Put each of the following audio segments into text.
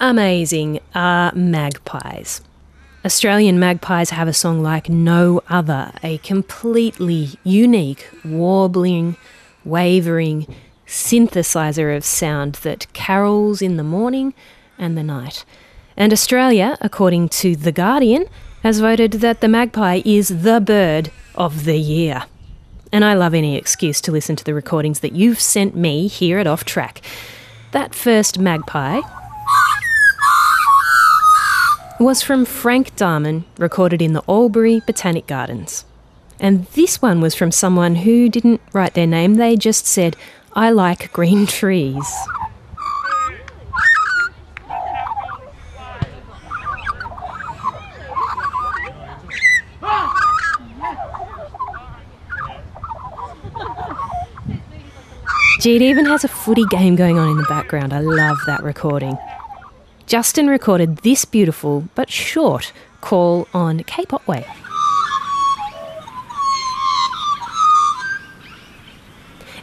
Amazing are magpies? Australian magpies have a song like no other, a completely unique, warbling, wavering synthesizer of sound that carols in the morning and the night. And Australia, according to The Guardian, has voted that the magpie is the bird of the year. And I love any excuse to listen to the recordings that you've sent me here at Off Track. That first magpie was from Frank Darman, recorded in the Albury Botanic Gardens. And this one was from someone who didn't write their name, they just said, I like green trees. Gee, it even has a footy game going on in the background. I love that recording. Justin recorded this beautiful but short call on Cape Otway.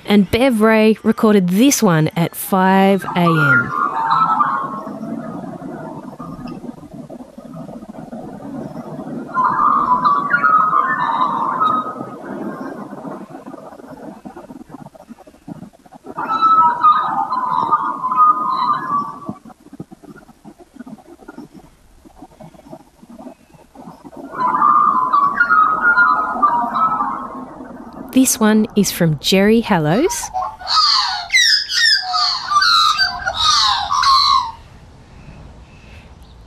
And Bev Ray recorded this one at 5 a.m. This one is from Jerry Hallows.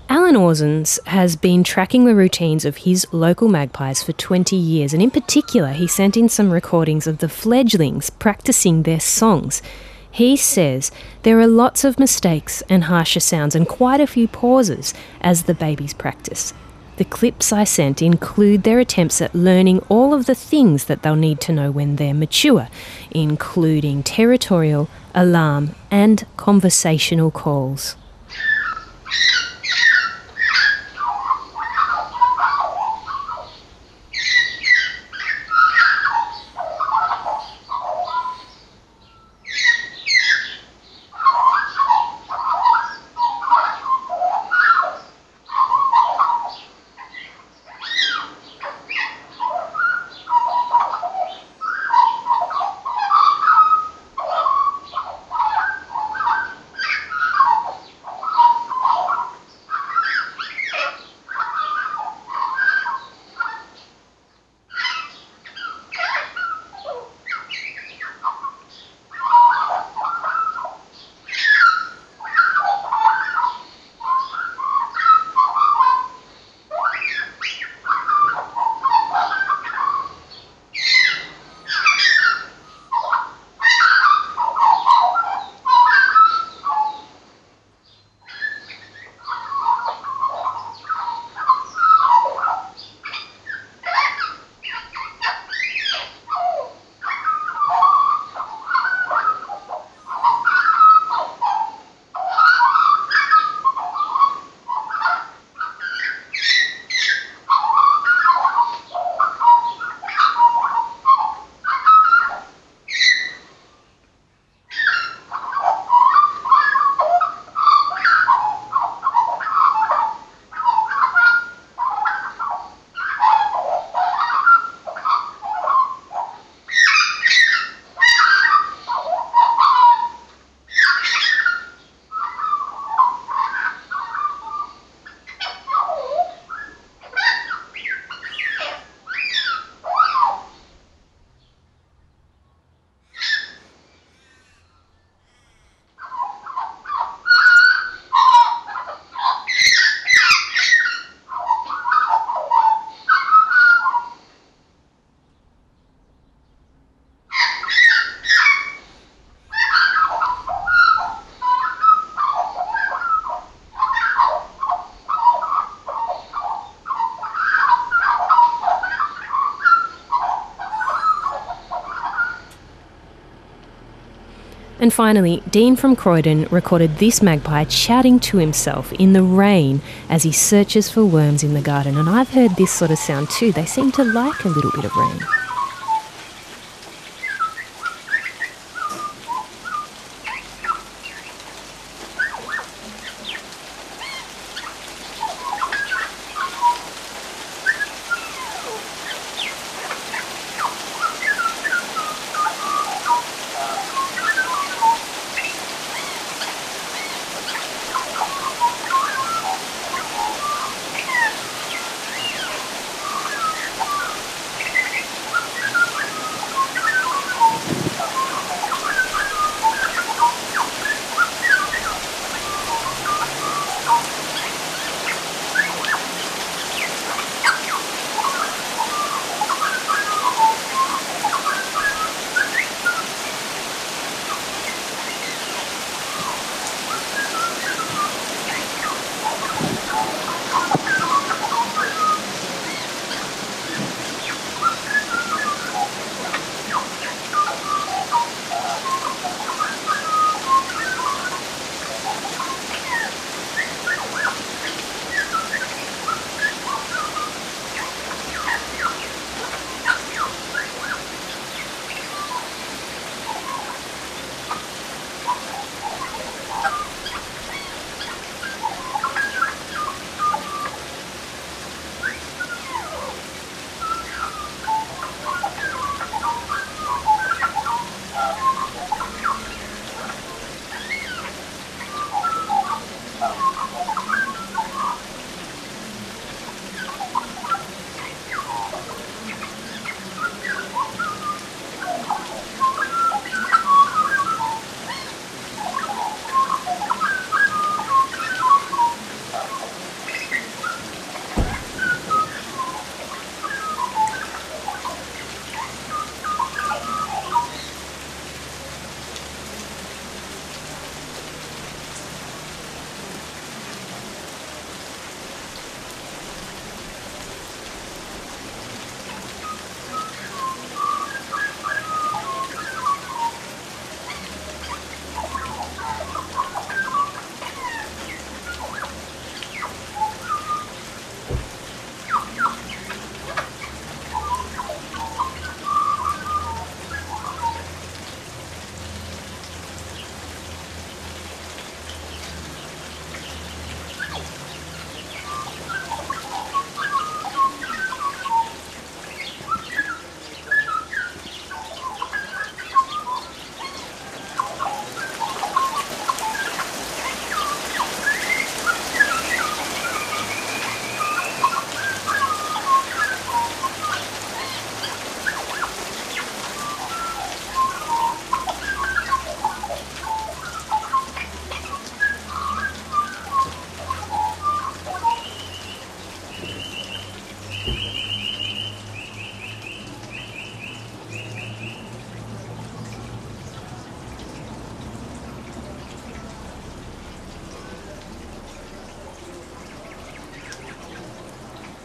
Alan Orsons has been tracking the routines of his local magpies for 20 years, and in particular, he sent in some recordings of the fledglings practicing their songs. He says there are lots of mistakes and harsher sounds, and quite a few pauses as the babies practice. The clips I sent include their attempts at learning all of the things that they'll need to know when they're mature, including territorial, alarm, and conversational calls. And finally, Dean from Croydon recorded this magpie chatting to himself in the rain as he searches for worms in the garden. And I've heard this sort of sound too. They seem to like a little bit of rain.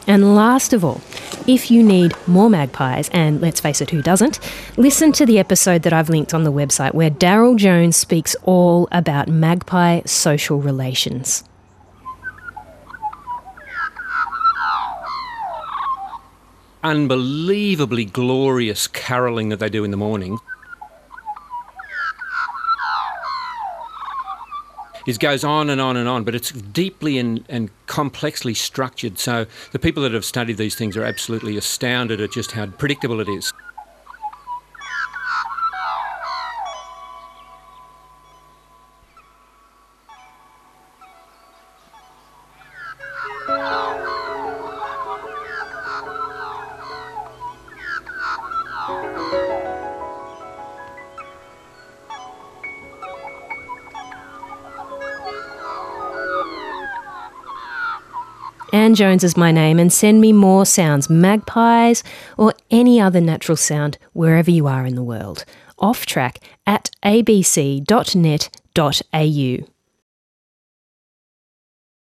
And last of all, if you need more magpies, and let's face it, who doesn't, listen to the episode that I've linked on the website where Darryl Jones speaks all about magpie social relations. Unbelievably glorious caroling that they do in the morning. It goes on and on and on, but it's deeply and, and complexly structured. So the people that have studied these things are absolutely astounded at just how predictable it is. Ann Jones is my name, and send me more sounds, magpies, or any other natural sound wherever you are in the world. Off track at abc.net.au.